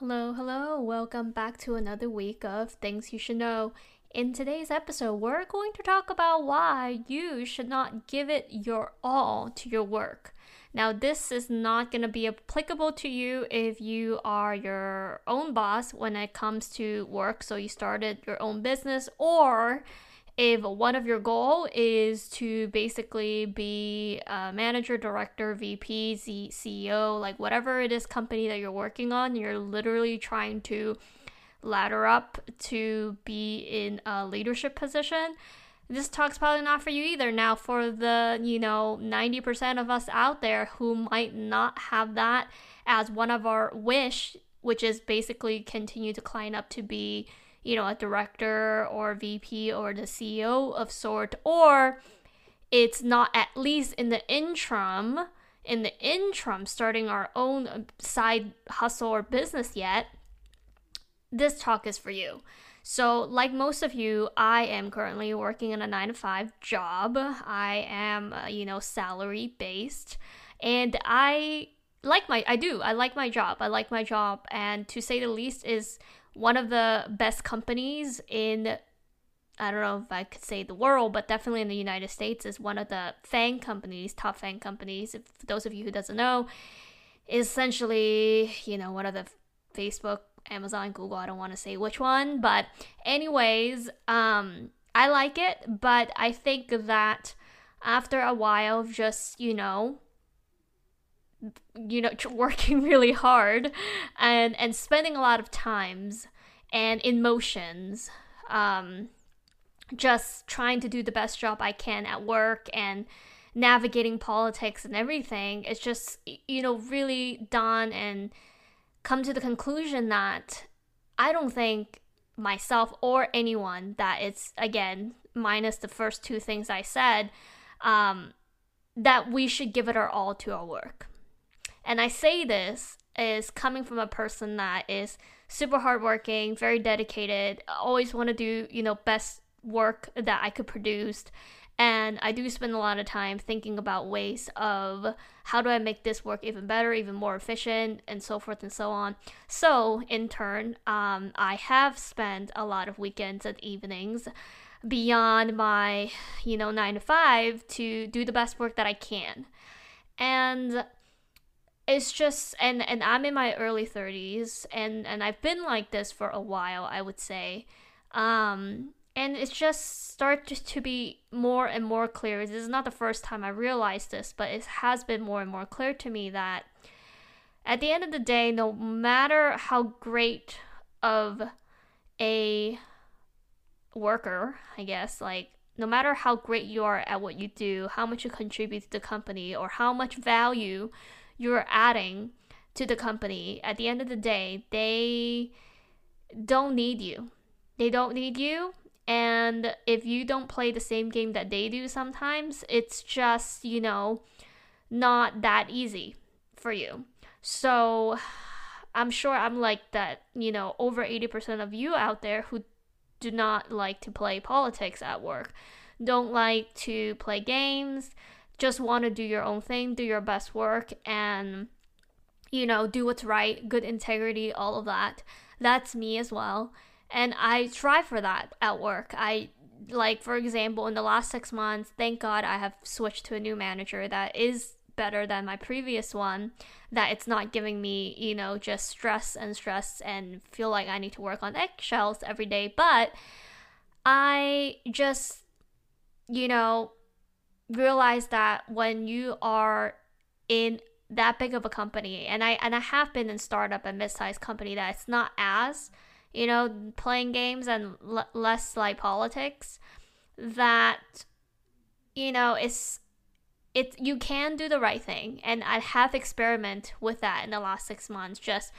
Hello, hello. Welcome back to another week of Things You Should Know. In today's episode, we're going to talk about why you should not give it your all to your work. Now, this is not going to be applicable to you if you are your own boss when it comes to work, so you started your own business, or if one of your goal is to basically be a manager, director, VP, CEO, like whatever it is company that you're working on, you're literally trying to ladder up to be in a leadership position. This talk's probably not for you either. Now, for the, you know, 90% of us out there who might not have that as one of our wish, which is basically continue to climb up to be you know, a director or VP or the CEO of sort, or it's not at least in the interim, in the interim, starting our own side hustle or business yet, this talk is for you. So, like most of you, I am currently working in a nine to five job. I am, uh, you know, salary based, and I like my, I do, I like my job. I like my job, and to say the least, is one of the best companies in I don't know if I could say the world, but definitely in the United States is one of the FANG companies, top FANG companies. If those of you who doesn't know, is essentially you know one of the Facebook, Amazon, Google. I don't want to say which one, but anyways, um, I like it, but I think that after a while just you know you know working really hard and and spending a lot of times and emotions um just trying to do the best job I can at work and navigating politics and everything it's just you know really done and come to the conclusion that I don't think myself or anyone that it's again minus the first two things I said um that we should give it our all to our work and I say this is coming from a person that is super hardworking, very dedicated, always want to do, you know, best work that I could produce. And I do spend a lot of time thinking about ways of how do I make this work even better, even more efficient, and so forth and so on. So, in turn, um, I have spent a lot of weekends and evenings beyond my, you know, nine to five to do the best work that I can. And it's just and and I'm in my early 30s and and I've been like this for a while I would say. Um and it's just started to be more and more clear. This is not the first time I realized this but it has been more and more clear to me that at the end of the day no matter how great of a worker I guess like no matter how great you are at what you do, how much you contribute to the company, or how much value you're adding to the company, at the end of the day, they don't need you. They don't need you. And if you don't play the same game that they do sometimes, it's just, you know, not that easy for you. So I'm sure I'm like that, you know, over 80% of you out there who do not like to play politics at work, don't like to play games, just want to do your own thing, do your best work, and you know, do what's right, good integrity, all of that. That's me as well. And I try for that at work. I like, for example, in the last six months, thank God I have switched to a new manager that is better than my previous one that it's not giving me you know just stress and stress and feel like i need to work on eggshells every day but i just you know realize that when you are in that big of a company and I and I have been in startup and mid-sized company that it's not as you know playing games and l- less like politics that you know it's it you can do the right thing. And I have experiment with that in the last 6 months. Just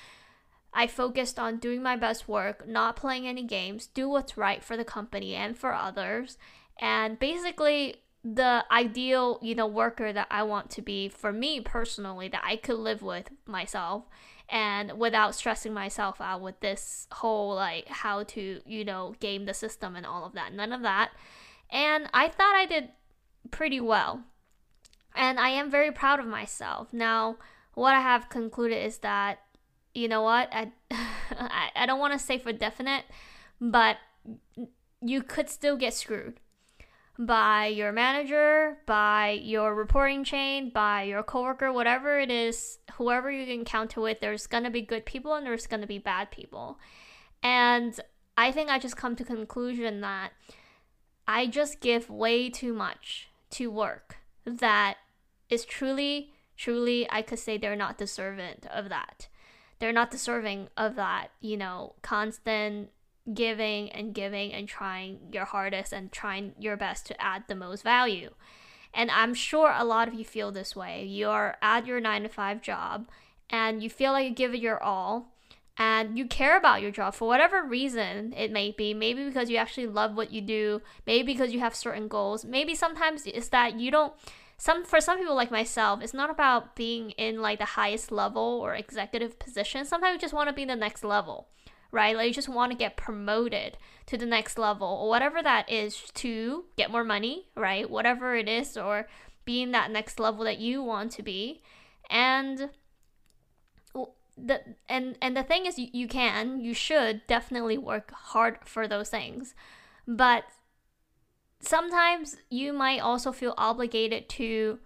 I focused on doing my best work, not playing any games, do what's right for the company and for others, and basically the ideal, you know, worker that I want to be for me personally that I could live with myself and without stressing myself out with this whole like how to, you know, game the system and all of that. None of that. And I thought I did pretty well. And I am very proud of myself. Now, what I have concluded is that you know what? I I, don't want to say for definite, but you could still get screwed by your manager, by your reporting chain, by your coworker, whatever it is, whoever you encounter with, there's gonna be good people and there's gonna be bad people. And I think I just come to conclusion that I just give way too much to work that is truly, truly, I could say they're not deserving of that. They're not deserving of that, you know, constant giving and giving and trying your hardest and trying your best to add the most value. And I'm sure a lot of you feel this way. You're at your nine to five job and you feel like you give it your all and you care about your job for whatever reason it may be. Maybe because you actually love what you do, maybe because you have certain goals. Maybe sometimes it's that you don't some for some people like myself, it's not about being in like the highest level or executive position. Sometimes you just want to be the next level right? Like you just want to get promoted to the next level or whatever that is to get more money, right? Whatever it is, or being that next level that you want to be. And the and and the thing is you, you can, you should definitely work hard for those things. But sometimes you might also feel obligated to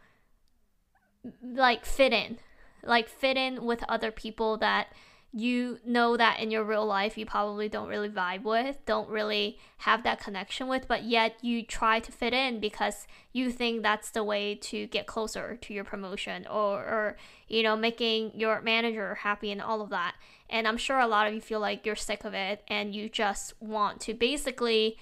like fit in, like fit in with other people that you know that in your real life you probably don't really vibe with, don't really have that connection with, but yet you try to fit in because you think that's the way to get closer to your promotion or, or you know, making your manager happy and all of that. And I'm sure a lot of you feel like you're sick of it and you just want to basically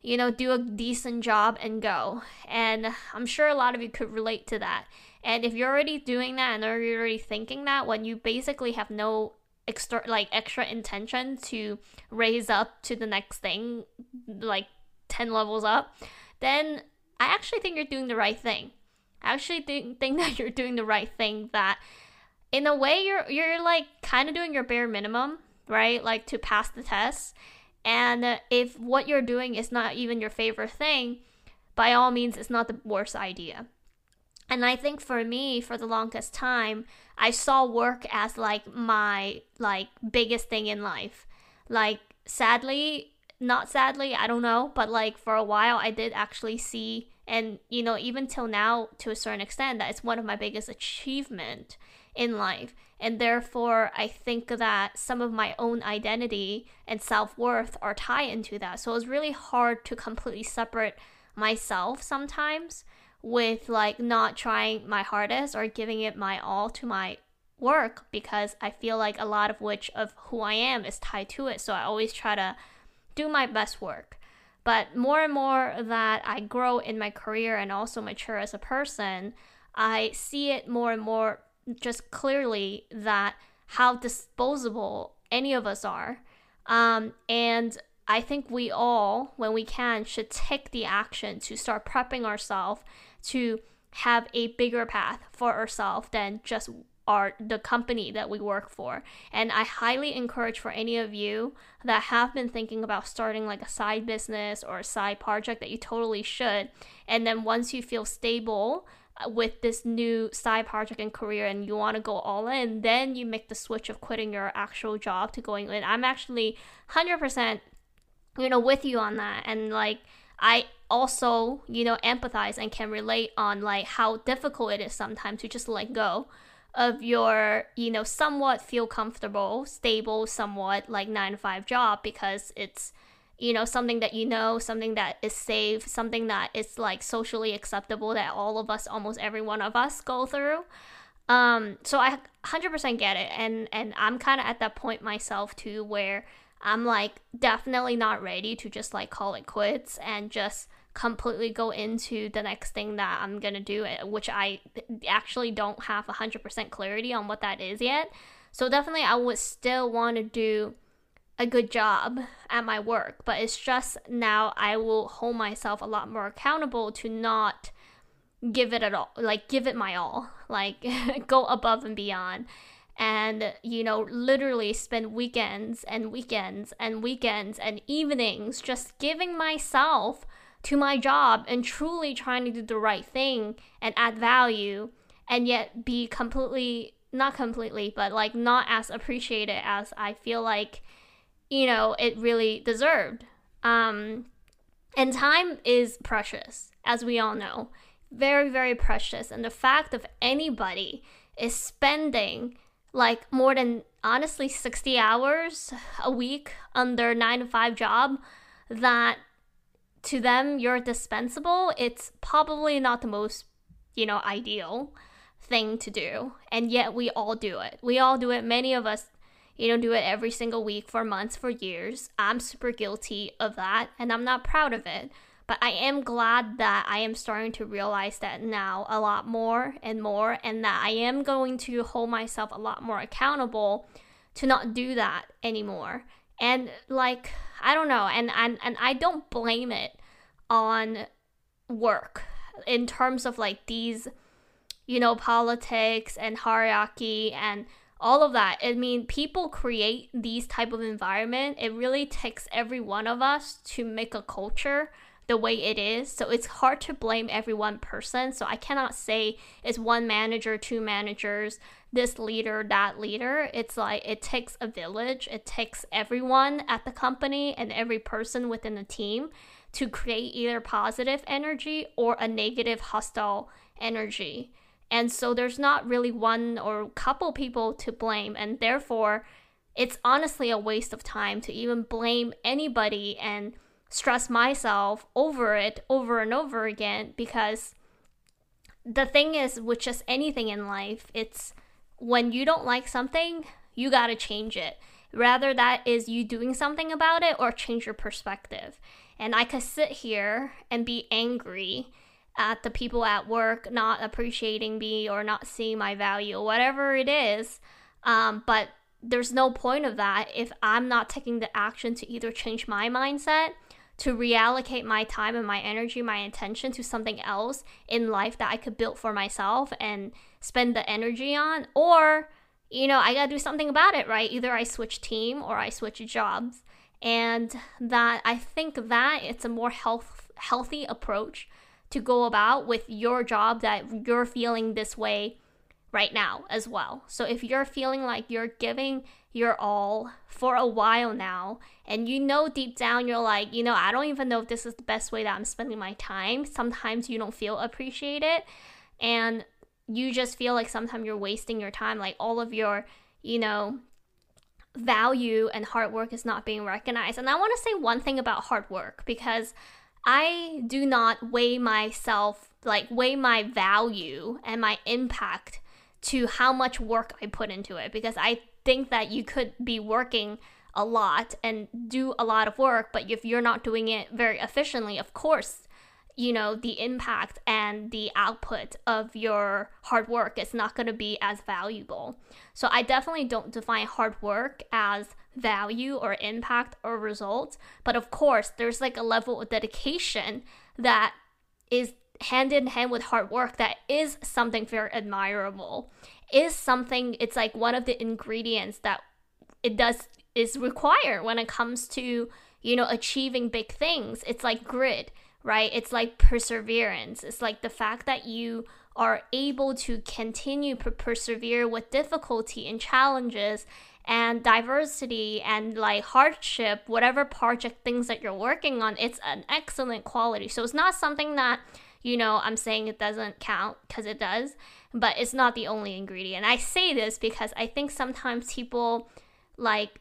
you know, do a decent job and go. And I'm sure a lot of you could relate to that. And if you're already doing that and you're already thinking that, when you basically have no extra like extra intention to raise up to the next thing like 10 levels up then i actually think you're doing the right thing. I actually think, think that you're doing the right thing that in a way you're you're like kind of doing your bare minimum right? Like to pass the test. And if what you're doing is not even your favorite thing by all means it's not the worst idea. And I think for me, for the longest time, I saw work as like my like biggest thing in life. Like sadly, not sadly, I don't know, but like for a while I did actually see and you know, even till now to a certain extent that it's one of my biggest achievement in life. And therefore, I think that some of my own identity and self-worth are tied into that. So it's really hard to completely separate myself sometimes with like not trying my hardest or giving it my all to my work because I feel like a lot of which of who I am is tied to it. So I always try to do my best work. But more and more that I grow in my career and also mature as a person, I see it more and more just clearly that how disposable any of us are. Um, and I think we all, when we can, should take the action to start prepping ourselves to have a bigger path for ourselves than just our the company that we work for. And I highly encourage for any of you that have been thinking about starting like a side business or a side project that you totally should. And then once you feel stable uh, with this new side project and career and you want to go all in, then you make the switch of quitting your actual job to going in. I'm actually 100% you know with you on that. And like I also, you know, empathize and can relate on like how difficult it is sometimes to just let go of your, you know, somewhat feel comfortable, stable, somewhat like 9 to 5 job because it's you know something that you know something that is safe something that is like socially acceptable that all of us almost every one of us go through. Um so i 100% get it. And and i'm kind of at that point myself too where I'm like definitely not ready to just like call it quits and just completely go into the next thing that I'm gonna do, eh, which I actually don't have 100% clarity on what that is yet. So definitely, I would still want to do a good job at my work, but it's just now I will hold myself a lot more accountable to not give it at all, like give it my all, like go above and beyond and you know literally spend weekends and weekends and weekends and evenings just giving myself to my job and truly trying to do the right thing and add value and yet be completely not completely, but like not as appreciated as I feel like, you know, it really deserved. Um, and time is precious, as we all know. Very, very precious. And the fact of anybody is spending like more than honestly 60 hours a week on their nine to five job that to them you're dispensable, it's probably not the most, you know, ideal thing to do. And yet we all do it. We all do it. Many of us, you know, do it every single week for months, for years. I'm super guilty of that and I'm not proud of it. But I am glad that I am starting to realize that now a lot more and more, and that I am going to hold myself a lot more accountable to not do that anymore. And like, I don't know, and and, and I don't blame it on work in terms of like these you know, politics and hierarchy and all of that. I mean, people create these type of environment. It really takes every one of us to make a culture the way it is. So it's hard to blame every one person. So I cannot say it's one manager, two managers, this leader, that leader. It's like it takes a village. It takes everyone at the company and every person within the team to create either positive energy or a negative hostile energy. And so there's not really one or couple people to blame. And therefore, it's honestly a waste of time to even blame anybody and stress myself over it over and over again because the thing is with just anything in life, it's when you don't like something, you got to change it. Rather, that is you doing something about it or change your perspective. And I could sit here and be angry at the people at work not appreciating me or not seeing my value, whatever it is. Um, but there's no point of that if I'm not taking the action to either change my mindset, to reallocate my time and my energy, my attention to something else in life that I could build for myself and spend the energy on, or, you know, I gotta do something about it, right? Either I switch team or I switch jobs. And that I think that it's a more health healthy approach to go about with your job that you're feeling this way right now as well. So if you're feeling like you're giving your all for a while now and you know deep down you're like, you know, I don't even know if this is the best way that I'm spending my time. Sometimes you don't feel appreciated and you just feel like sometimes you're wasting your time like all of your, you know, value and hard work is not being recognized. And I want to say one thing about hard work because I do not weigh myself, like weigh my value and my impact to how much work I put into it because I think that you could be working a lot and do a lot of work, but if you're not doing it very efficiently, of course, you know, the impact and the output of your hard work is not going to be as valuable. So I definitely don't define hard work as value or impact or result, but of course, there's like a level of dedication that is hand in hand with hard work that is something very admirable. Is something it's like one of the ingredients that it does is required when it comes to, you know, achieving big things. It's like grit right? It's like perseverance. It's like the fact that you are able to continue to persevere with difficulty and challenges and diversity and like hardship, whatever project things that you're working on, it's an excellent quality. So it's not something that, you know, I'm saying it doesn't count because it does, but it's not the only ingredient. I say this because I think sometimes people like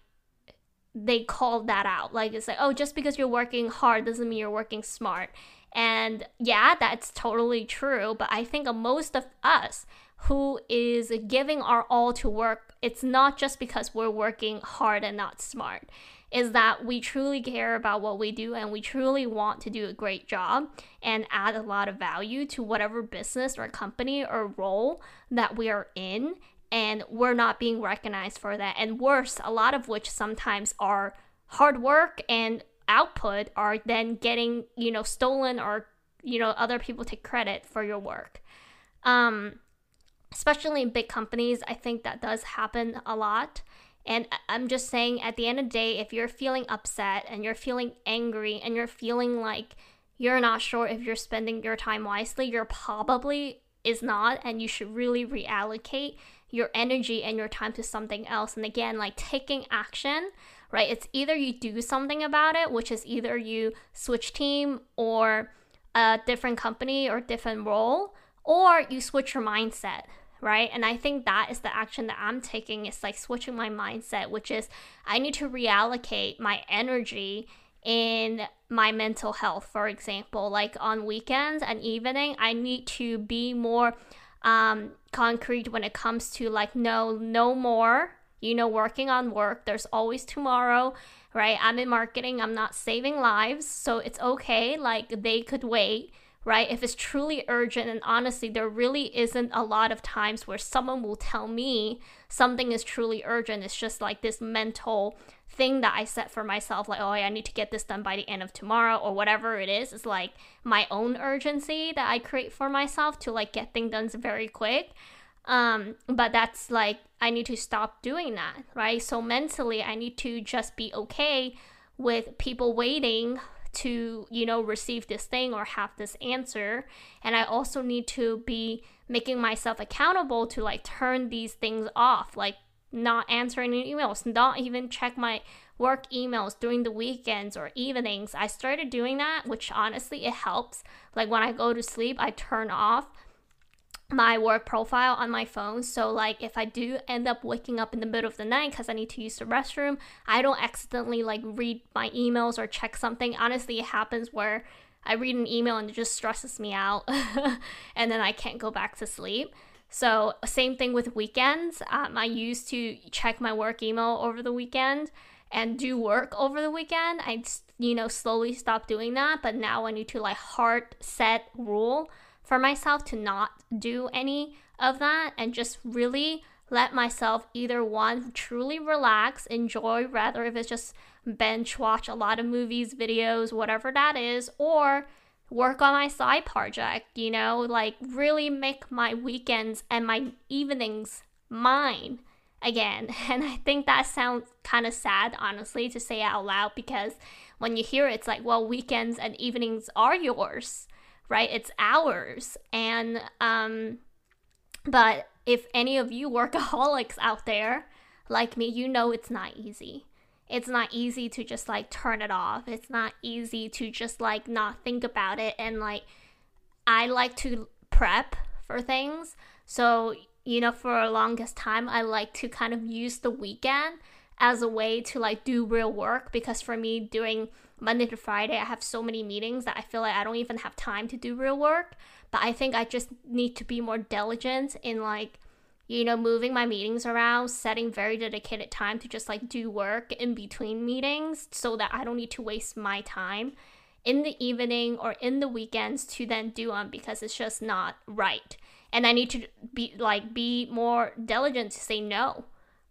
they call that out. Like it's like, oh, just because you're working hard doesn't mean you're working smart. And yeah, that's totally true. But I think most of us who is giving our all to work, it's not just because we're working hard and not smart. Is that we truly care about what we do and we truly want to do a great job and add a lot of value to whatever business or company or role that we are in and we're not being recognized for that. And worse, a lot of which sometimes are hard work and output are then getting, you know, stolen or, you know, other people take credit for your work. Um, especially in big companies, I think that does happen a lot. And I'm just saying, at the end of the day, if you're feeling upset and you're feeling angry and you're feeling like you're not sure if you're spending your time wisely, you're probably is not, and you should really reallocate your energy and your time to something else. And again, like taking action, right? It's either you do something about it, which is either you switch team or a different company or different role, or you switch your mindset, right? And I think that is the action that I'm taking. Is like switching my mindset, which is I need to reallocate my energy in my mental health, for example. Like on weekends and evening, I need to be more um, concrete when it comes to like no no more you know working on work. There's always tomorrow right? I'm in marketing. I'm not saving lives. So it's okay. Like they could wait right if it's truly urgent and honestly there really isn't a lot of times where someone will tell me something is truly urgent it's just like this mental thing that I set for myself, like, oh, I need to get this done by the end of tomorrow or whatever it is, It's like my own urgency that I create for myself to like get things done very quick. Um, but that's like, I need to stop doing that, right? So mentally, I need to just be okay with people waiting to, you know, receive this thing or have this answer. And I also need to be making myself accountable to like turn these things off. Like, not answering emails, not even check my work emails during the weekends or evenings. I started doing that, which honestly it helps. Like when I go to sleep, I turn off my work profile on my phone. So like if I do end up waking up in the middle of the night cuz I need to use the restroom, I don't accidentally like read my emails or check something. Honestly, it happens where I read an email and it just stresses me out and then I can't go back to sleep. So, same thing with weekends. Um, I used to check my work email over the weekend and do work over the weekend. I, you know, slowly stopped doing that, but now I need to like hard set rule for myself to not do any of that and just really let myself either one truly relax, enjoy, rather if it's just bench watch a lot of movies, videos, whatever that is, or work on my side project, you know, like really make my weekends and my evenings mine again. And I think that sounds kind of sad, honestly, to say out loud because when you hear it, it's like, well, weekends and evenings are yours, right? It's ours. And, um, but if any of you workaholics out there like me, you know it's not easy it's not easy to just like turn it off. It's not easy to just like not think about it. And like, I like to prep for things. So, you know, for a longest time, I like to kind of use the weekend as a way to like do real work because for me, doing Monday to Friday, I have so many meetings that I feel like I don't even have time to do real work. But I think I just need to be more diligent in like you know, moving my meetings around, setting very dedicated time to just like do work in between meetings so that I don't need to waste my time in the evening or in the weekends to then do them because it's just not right. And I need to be like be more diligent to say no.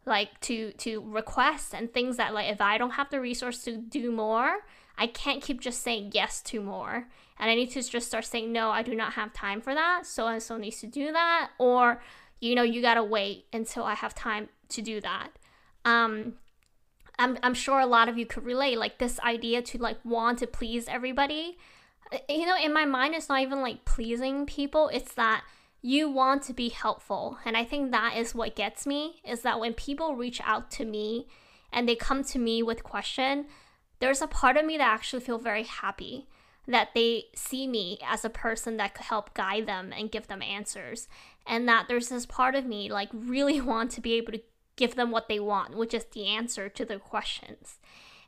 Like to to request and things that like if I don't have the resource to do more, I can't keep just saying yes to more. And I need to just start saying no, I do not have time for that. So and so needs to do that or you know, you gotta wait until I have time to do that. Um, I'm, I'm sure a lot of you could relate, like this idea to like want to please everybody. Uh, you know, in my mind, it's not even like pleasing people, it's that you want to be helpful. And I think that is what gets me is that when people reach out to me and they come to me with question, there's a part of me that actually feel very happy that they see me as a person that could help guide them and give them answers. And that there's this part of me like really want to be able to give them what they want which is the answer to their questions.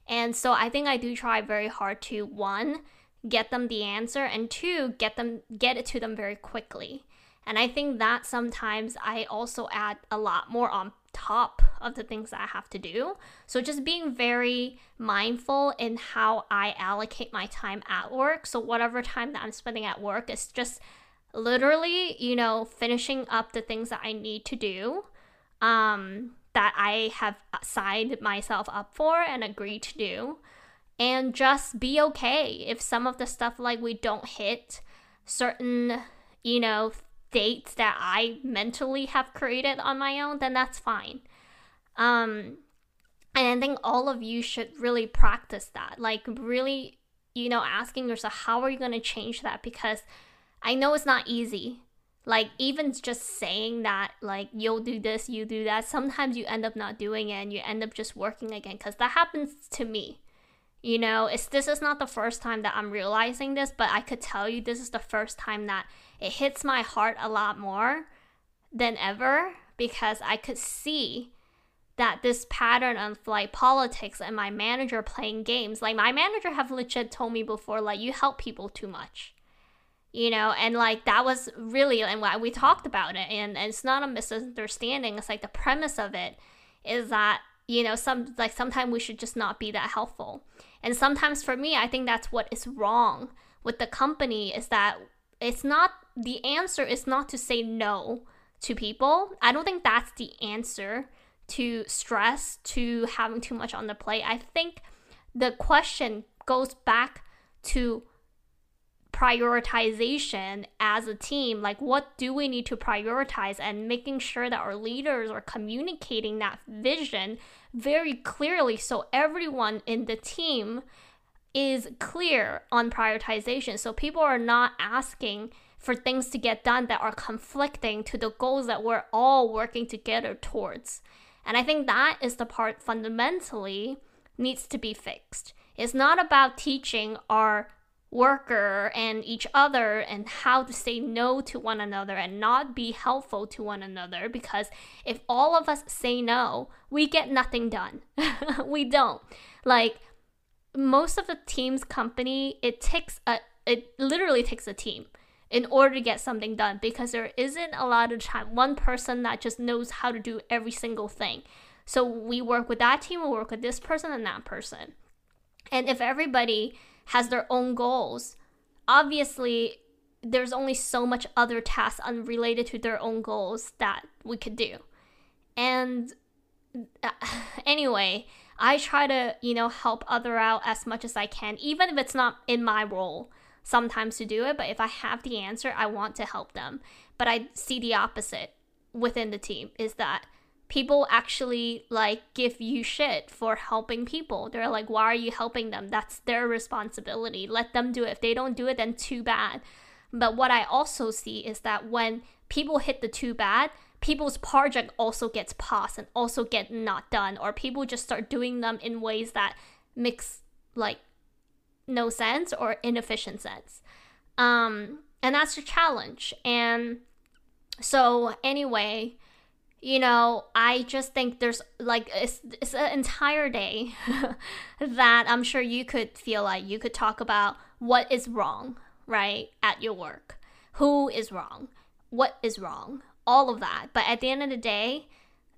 And so i think i do try very hard to one get them the answer and two get them get it to them very quickly and i think that sometimes i also add a lot more on top of the things that I have to do. So just being very mindful in how I allocate my time at work. So whatever time that I'm spending at work is just literally, you know, finishing up the things that I need to do. Um that I have signed myself up for and agreed to do. And just be okay if some of the stuff like we don't hit certain, you know, dates that I mentally have created on my own, then that's fine. Um, and I think all of you should really practice that. Like, really, you know, asking yourself, how are you going to change that? Because I know it's not easy. like even just saying that like you'll do this you do that sometimes you end up not doing it and you end up just working again because that happens to me you know it's this is not the first time that i'm realizing this but i could tell you this is the first time that it hits my heart a lot more than ever because i could see that this pattern of like politics and my manager playing games like my manager have legit told me before like you help people too much you know? And like that was really and why we talked about it and, and it's not a misunderstanding it's like the premise of it is that you know some like sometimes we should just not be that helpful. And sometimes for me i think that's what is wrong with the company is that it's not the answer is not to say no to people. I don't think that's the answer to stress to having too much on the plate. I think the question goes back to prioritization as a team. Like what do we need to prioritize? And making sure that our leaders are communicating that vision very clearly so everyone in the team is clear on prioritization. So people are not asking for things to get done that are conflicting to the goals that we're all working together towards and i think that is the part fundamentally needs to be fixed it's not about teaching our worker and each other and how to say no to one another and not be helpful to one another because if all of us say no, we get nothing done. we don't. Like most of the team's company, it takes a it literally takes a team in order to get something done because there isn't a lot of time one person that just knows how to do every single thing. So we work with that team, we work with this person and that person. And if everybody has their own goals. Obviously, there's only so much other tasks unrelated to their own goals that we could do. And uh, anyway, I try to, you know, help other out as much as I can, even if it's not in my role sometimes to do it. But if I have the answer, I want to help them. But I see the opposite within the team is that people actually like give you shit for helping people. They're like, why are you helping them? That's their responsibility. Let them do it. If they don't do it, then too bad. But what I also see is that when people hit the too bad, people's project also gets paused and also get not done, or people just start doing them in ways that makes like no sense or inefficient sense. Um, and that's a challenge. And so anyway, you know, I just think there's like it's, it's an entire day that I'm sure you could feel like you could talk about what is wrong, right, at your work. Who is wrong? What is wrong? All of that. But at the end of the day,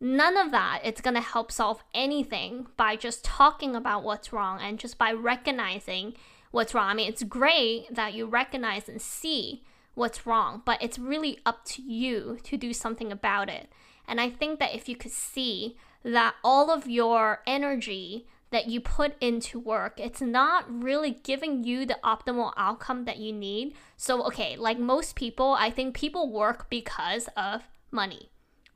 none of that it's going to help solve anything by just talking about what's wrong and just by recognizing what's wrong. I mean, it's great that you recognize and see what's wrong, but it's really up to you to do something about it. And I think that if you could see that all of your energy that you put into work, it's not really giving you the optimal outcome that you need. So, okay, like most people, I think people work because of money,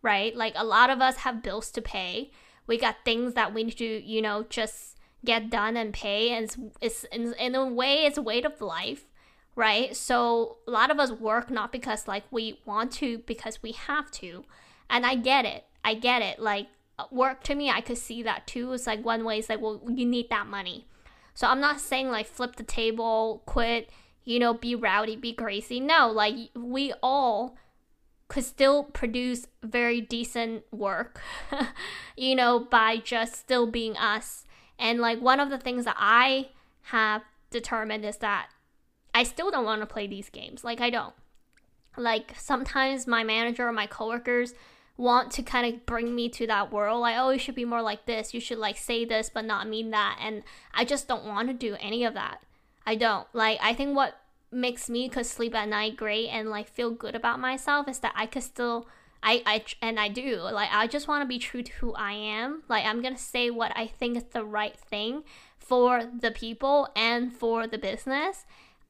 right? Like a lot of us have bills to pay. We got things that we need to, you know, just get done and pay. And it's, it's in, in a way, it's a way of life, right? So, a lot of us work not because like we want to, because we have to. And I get it. I get it. Like work to me, I could see that too. It's like one way is like, well, you need that money. So I'm not saying like flip the table, quit, you know, be rowdy, be crazy. No, like we all could still produce very decent work, you know, by just still being us. And like one of the things that I have determined is that I still don't want to play these games. Like I don't. Like sometimes my manager or my coworkers want to kind of bring me to that world like oh you should be more like this you should like say this but not mean that and i just don't want to do any of that i don't like i think what makes me could sleep at night great and like feel good about myself is that i could still I, I and I do like I just want to be true to who I am. Like I'm gonna say what I think is the right thing for the people and for the business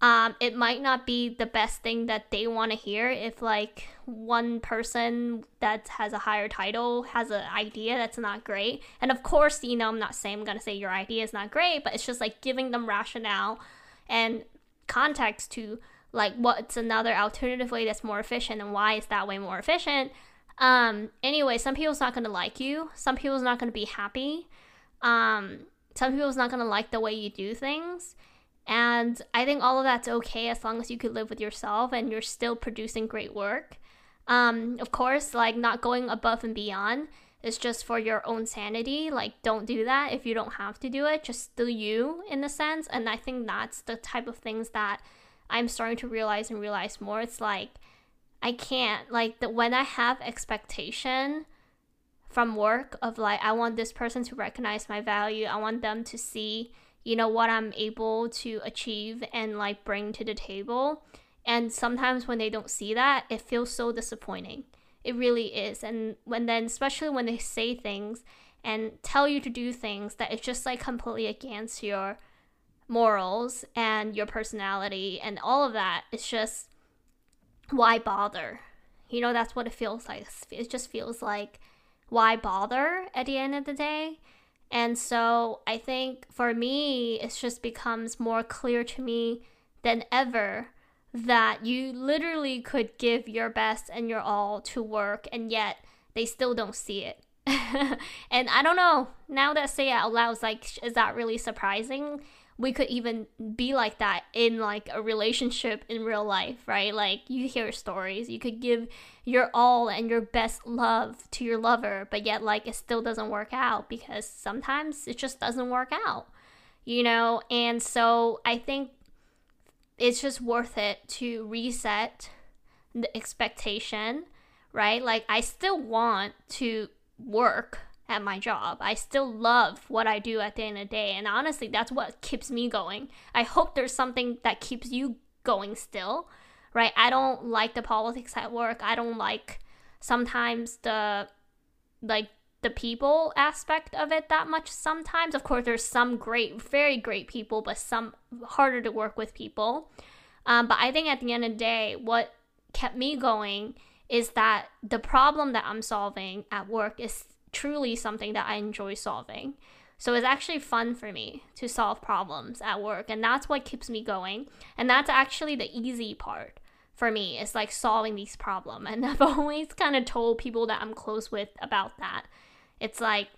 um, it might not be the best thing that they want to hear if like one person that has a higher title has an idea that's not great and of course you know i'm not saying i'm going to say your idea is not great but it's just like giving them rationale and context to like what's another alternative way that's more efficient and why is that way more efficient. Um anyway some people's not gonna like you. Some people's not gonna be happy. Um some people's not gonna like the way you do things. And i think all of that's okay as long as you could live with yourself and you're still producing great work. Um of course like not going above and beyond is just for your own sanity like don't do that if you don't have to do it just do you in a sense and i think that's the type of things that I'm starting to realize and realize more. It's like I can't like the when I have expectation from work of like I want this person to recognize my value. I want them to see, you know, what I'm able to achieve and like bring to the table. And sometimes when they don't see that, it feels so disappointing. It really is. And when then especially when they say things and tell you to do things that it's just like completely against your morals and your personality and all of that. It's just why bother? You know, that's what it feels like. It just feels like why bother at the end of the day? And so I think for me, it just becomes more clear to me than ever that you literally could give your best and your all to work, and yet they still don't see it. and I don't know, now that I say it out loud, it's like, is that really surprising? we could even be like that in like a relationship in real life, right? Like you hear stories, you could give your all and your best love to your lover, but yet like it still doesn't work out because sometimes it just doesn't work out, you know? And so I think it's just worth it to reset the expectation, right? Like I still want to work at my job. I still love what I do at the end of the day. And honestly, that's what keeps me going. I hope there's something that keeps you going still, right? I don't like the politics at work. I don't like sometimes the like the people aspect of it that much sometimes. Of course, there's some great, very great people, but some harder to work with people. Um, but I think at the end of the day, what kept me going is that the problem that I'm solving at work is truly something that I enjoy solving. So it's actually fun for me to solve problems at work, and that's what keeps me going. And that's actually the easy part for me is like solving these problems. And I've always kind of told people that I'm close with about that. It's like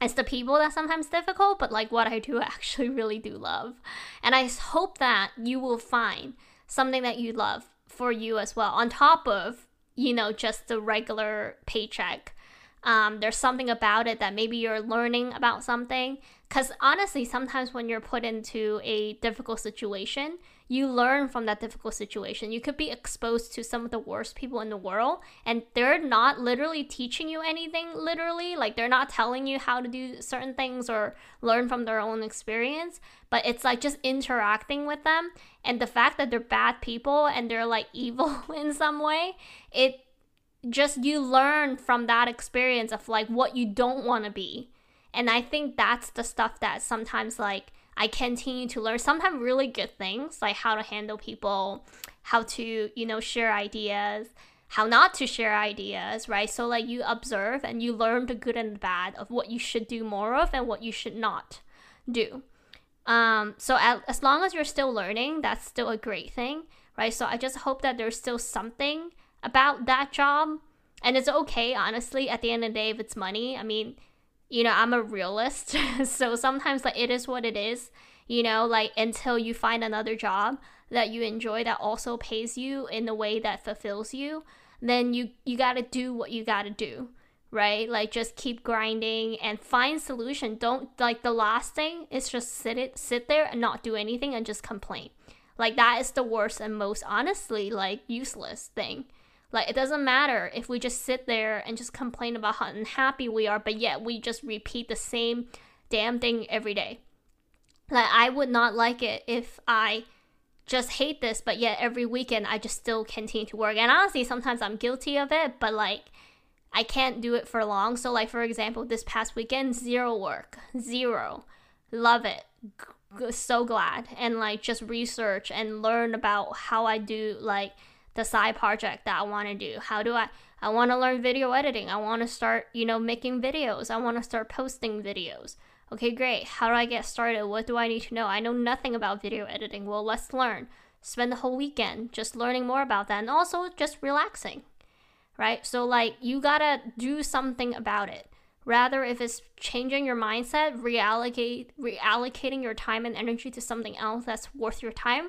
it's the people that sometimes difficult, but like what I do, I actually really do love. And I hope that you will find something that you love for you as well, on top of, you know, just the regular paycheck um, there's something about it that maybe you're learning about something. Because honestly, sometimes when you're put into a difficult situation, you learn from that difficult situation. You could be exposed to some of the worst people in the world, and they're not literally teaching you anything, literally. Like, they're not telling you how to do certain things or learn from their own experience, but it's like just interacting with them. And the fact that they're bad people and they're like evil in some way, it just you learn from that experience of like what you don't want to be. And I think that's the stuff that sometimes like I continue to learn sometimes really good things like how to handle people, how to, you know, share ideas, how not to share ideas, right? So like you observe and you learn the good and the bad of what you should do more of and what you should not do. Um, so as long as you're still learning, that's still a great thing, right? So I just hope that there's still something about that job. And it's okay, honestly, at the end of the day, if it's money. I mean, you know, I'm a realist. so sometimes, like, it is what it is, you know, like, until you find another job that you enjoy that also pays you in a way that fulfills you, then you, you gotta do what you gotta do right? Like just keep grinding and find solution. Don't like the last thing is just sit it sit there and not do anything and just complain. Like that is the worst and most honestly like useless thing like, it doesn't matter if we just sit there and just complain about how unhappy we are, but yet we just repeat the same damn thing every day. Like, I would not like it if I just hate this, but yet every weekend I just still continue to work. And honestly, sometimes I'm guilty of it, but like, I can't do it for long. So, like, for example, this past weekend, zero work, zero. Love it. G- so glad. And like, just research and learn about how I do, like, the side project that I want to do? How do I I want to learn video editing. I want to start, you know, making videos. I want to start posting videos. Okay, great. How do I get started? What do I need to know? I know nothing about video editing. Well, let's learn. spend the whole weekend just learning more about that and also just relaxing, right? So, like, you gotta do something about it. Rather, if it's changing your mindset, reallocate, reallocating your time and energy to something else that's worth your time,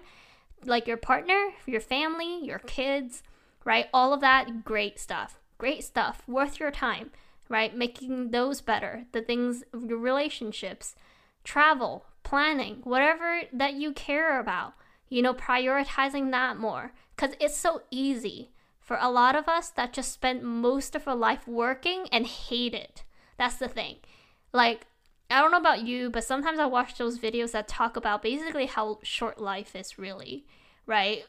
like your partner, your family, your kids, right? All of that, great stuff. Great stuff, worth your time, right? Making those better. The things, your relationships, travel, planning, whatever that you care about, you know, prioritizing that more. Because it's so easy for a lot of us that just spent most of our life working and hate it. That's the thing. Like, I don't know about you, but sometimes I watch those videos that talk about basically how short life is really, right?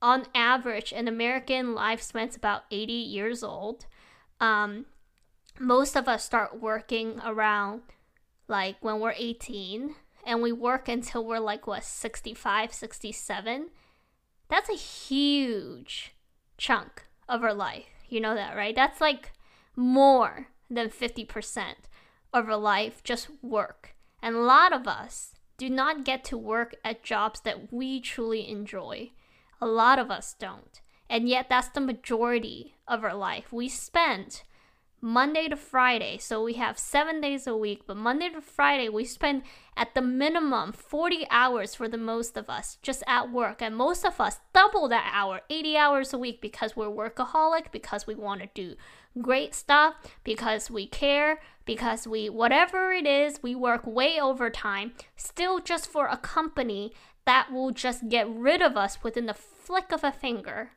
On average, an American lifespan's about 80 years old. Um, most of us start working around like when we're 18 and we work until we're like what 65 67 that's a huge chunk of our life you know that right that's like more than 50% of our life just work and a lot of us do not get to work at jobs that we truly enjoy a lot of us don't and yet that's the majority of our life we spend Monday to Friday. So we have seven days a week, but Monday to Friday, we spend at the minimum 40 hours for the most of us just at work. And most of us double that hour, 80 hours a week, because we're workaholic, because we want to do great stuff, because we care, because we, whatever it is, we work way overtime, still just for a company that will just get rid of us within the flick of a finger.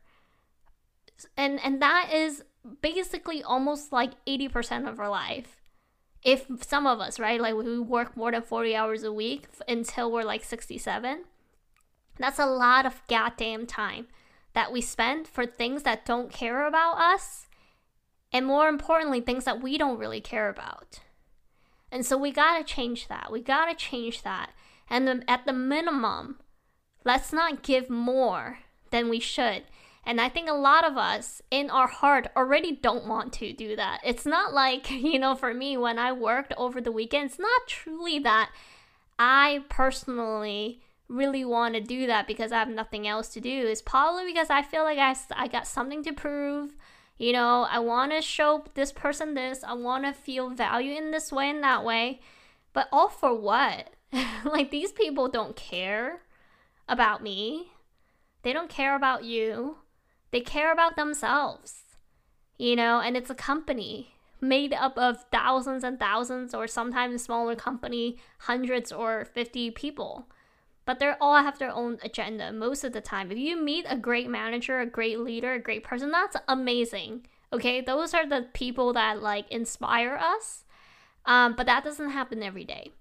And, and that is basically almost like 80% of our life. If some of us, right, like we work more than 40 hours a week until we're like 67, that's a lot of goddamn time that we spend for things that don't care about us. And more importantly, things that we don't really care about. And so we gotta change that. We gotta change that. And at the minimum, let's not give more than we should. And I think a lot of us in our heart already don't want to do that. It's not like, you know, for me, when I worked over the weekend, it's not truly that I personally really want to do that because I have nothing else to do. It's probably because I feel like I, I got something to prove. You know, I want to show this person this. I want to feel value in this way and that way. But all for what? like, these people don't care about me. They don't care about you. They care about themselves, you know, and it's a company made up of thousands and thousands, or sometimes smaller company, hundreds or 50 people. But they all have their own agenda most of the time. If you meet a great manager, a great leader, a great person, that's amazing. Okay, those are the people that like inspire us. Um, but that doesn't happen every day.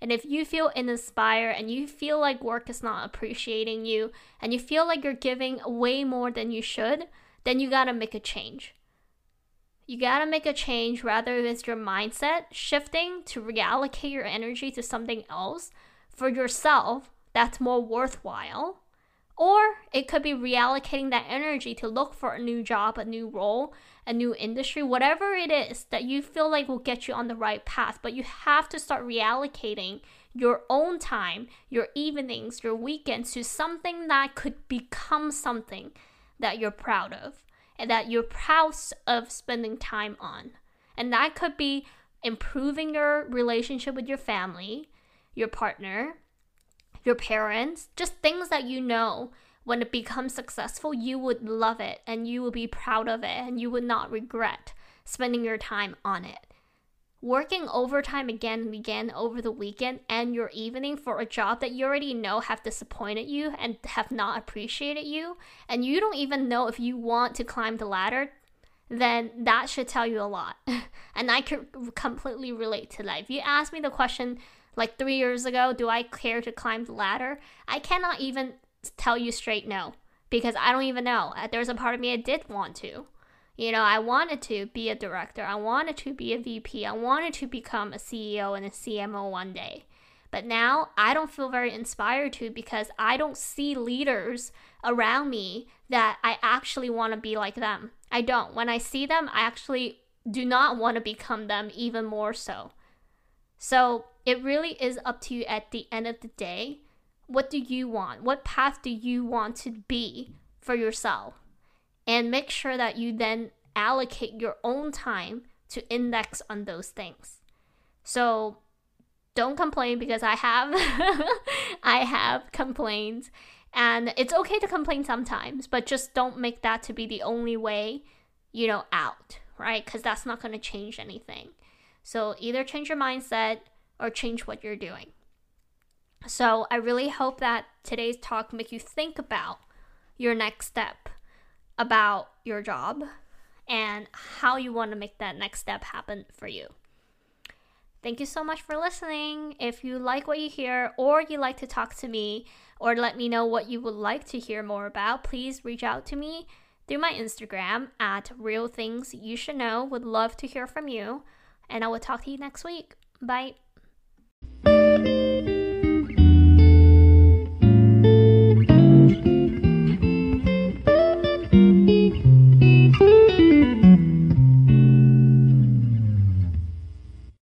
And if you feel uninspired and you feel like work is not appreciating you and you feel like you're giving way more than you should, then you gotta make a change. You gotta make a change rather it's your mindset shifting to reallocate your energy to something else for yourself that's more worthwhile or it could be reallocating that energy to look for a new job, a new role, a new industry, whatever it is that you feel like will get you on the right path. But you have to start reallocating your own time, your evenings, your weekends to something that could become something that you're proud of and that you're proud of spending time on. And that could be improving your relationship with your family, your partner, your parents, just things that you know when it becomes successful, you would love it and you would be proud of it and you would not regret spending your time on it. Working overtime again and again over the weekend and your evening for a job that you already know have disappointed you and have not appreciated you, and you don't even know if you want to climb the ladder, then that should tell you a lot. and I could completely relate to that. If you ask me the question, like three years ago, do I care to climb the ladder? I cannot even tell you straight no because I don't even know. Uh, There's a part of me I did want to. You know, I wanted to be a director. I wanted to be a VP. I wanted to become a CEO and a CMO one day. But now I don't feel very inspired to because I don't see leaders around me that I actually want to be like them. I don't. When I see them, I actually do not want to become them even more so. So it really is up to you at the end of the day what do you want? What path do you want to be for yourself? And make sure that you then allocate your own time to index on those things. So don't complain because I have I have complained and it's okay to complain sometimes, but just don't make that to be the only way, you know, out, right? Cuz that's not going to change anything. So either change your mindset or change what you're doing. So I really hope that today's talk make you think about your next step about your job and how you want to make that next step happen for you. Thank you so much for listening. If you like what you hear or you like to talk to me or let me know what you would like to hear more about, please reach out to me through my Instagram at Real Things You Should Know. Would love to hear from you. And I will talk to you next week. Bye. Música